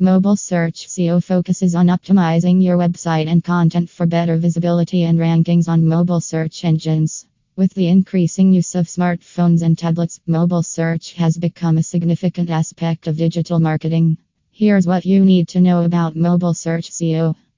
Mobile Search SEO focuses on optimizing your website and content for better visibility and rankings on mobile search engines. With the increasing use of smartphones and tablets, mobile search has become a significant aspect of digital marketing. Here's what you need to know about mobile search SEO.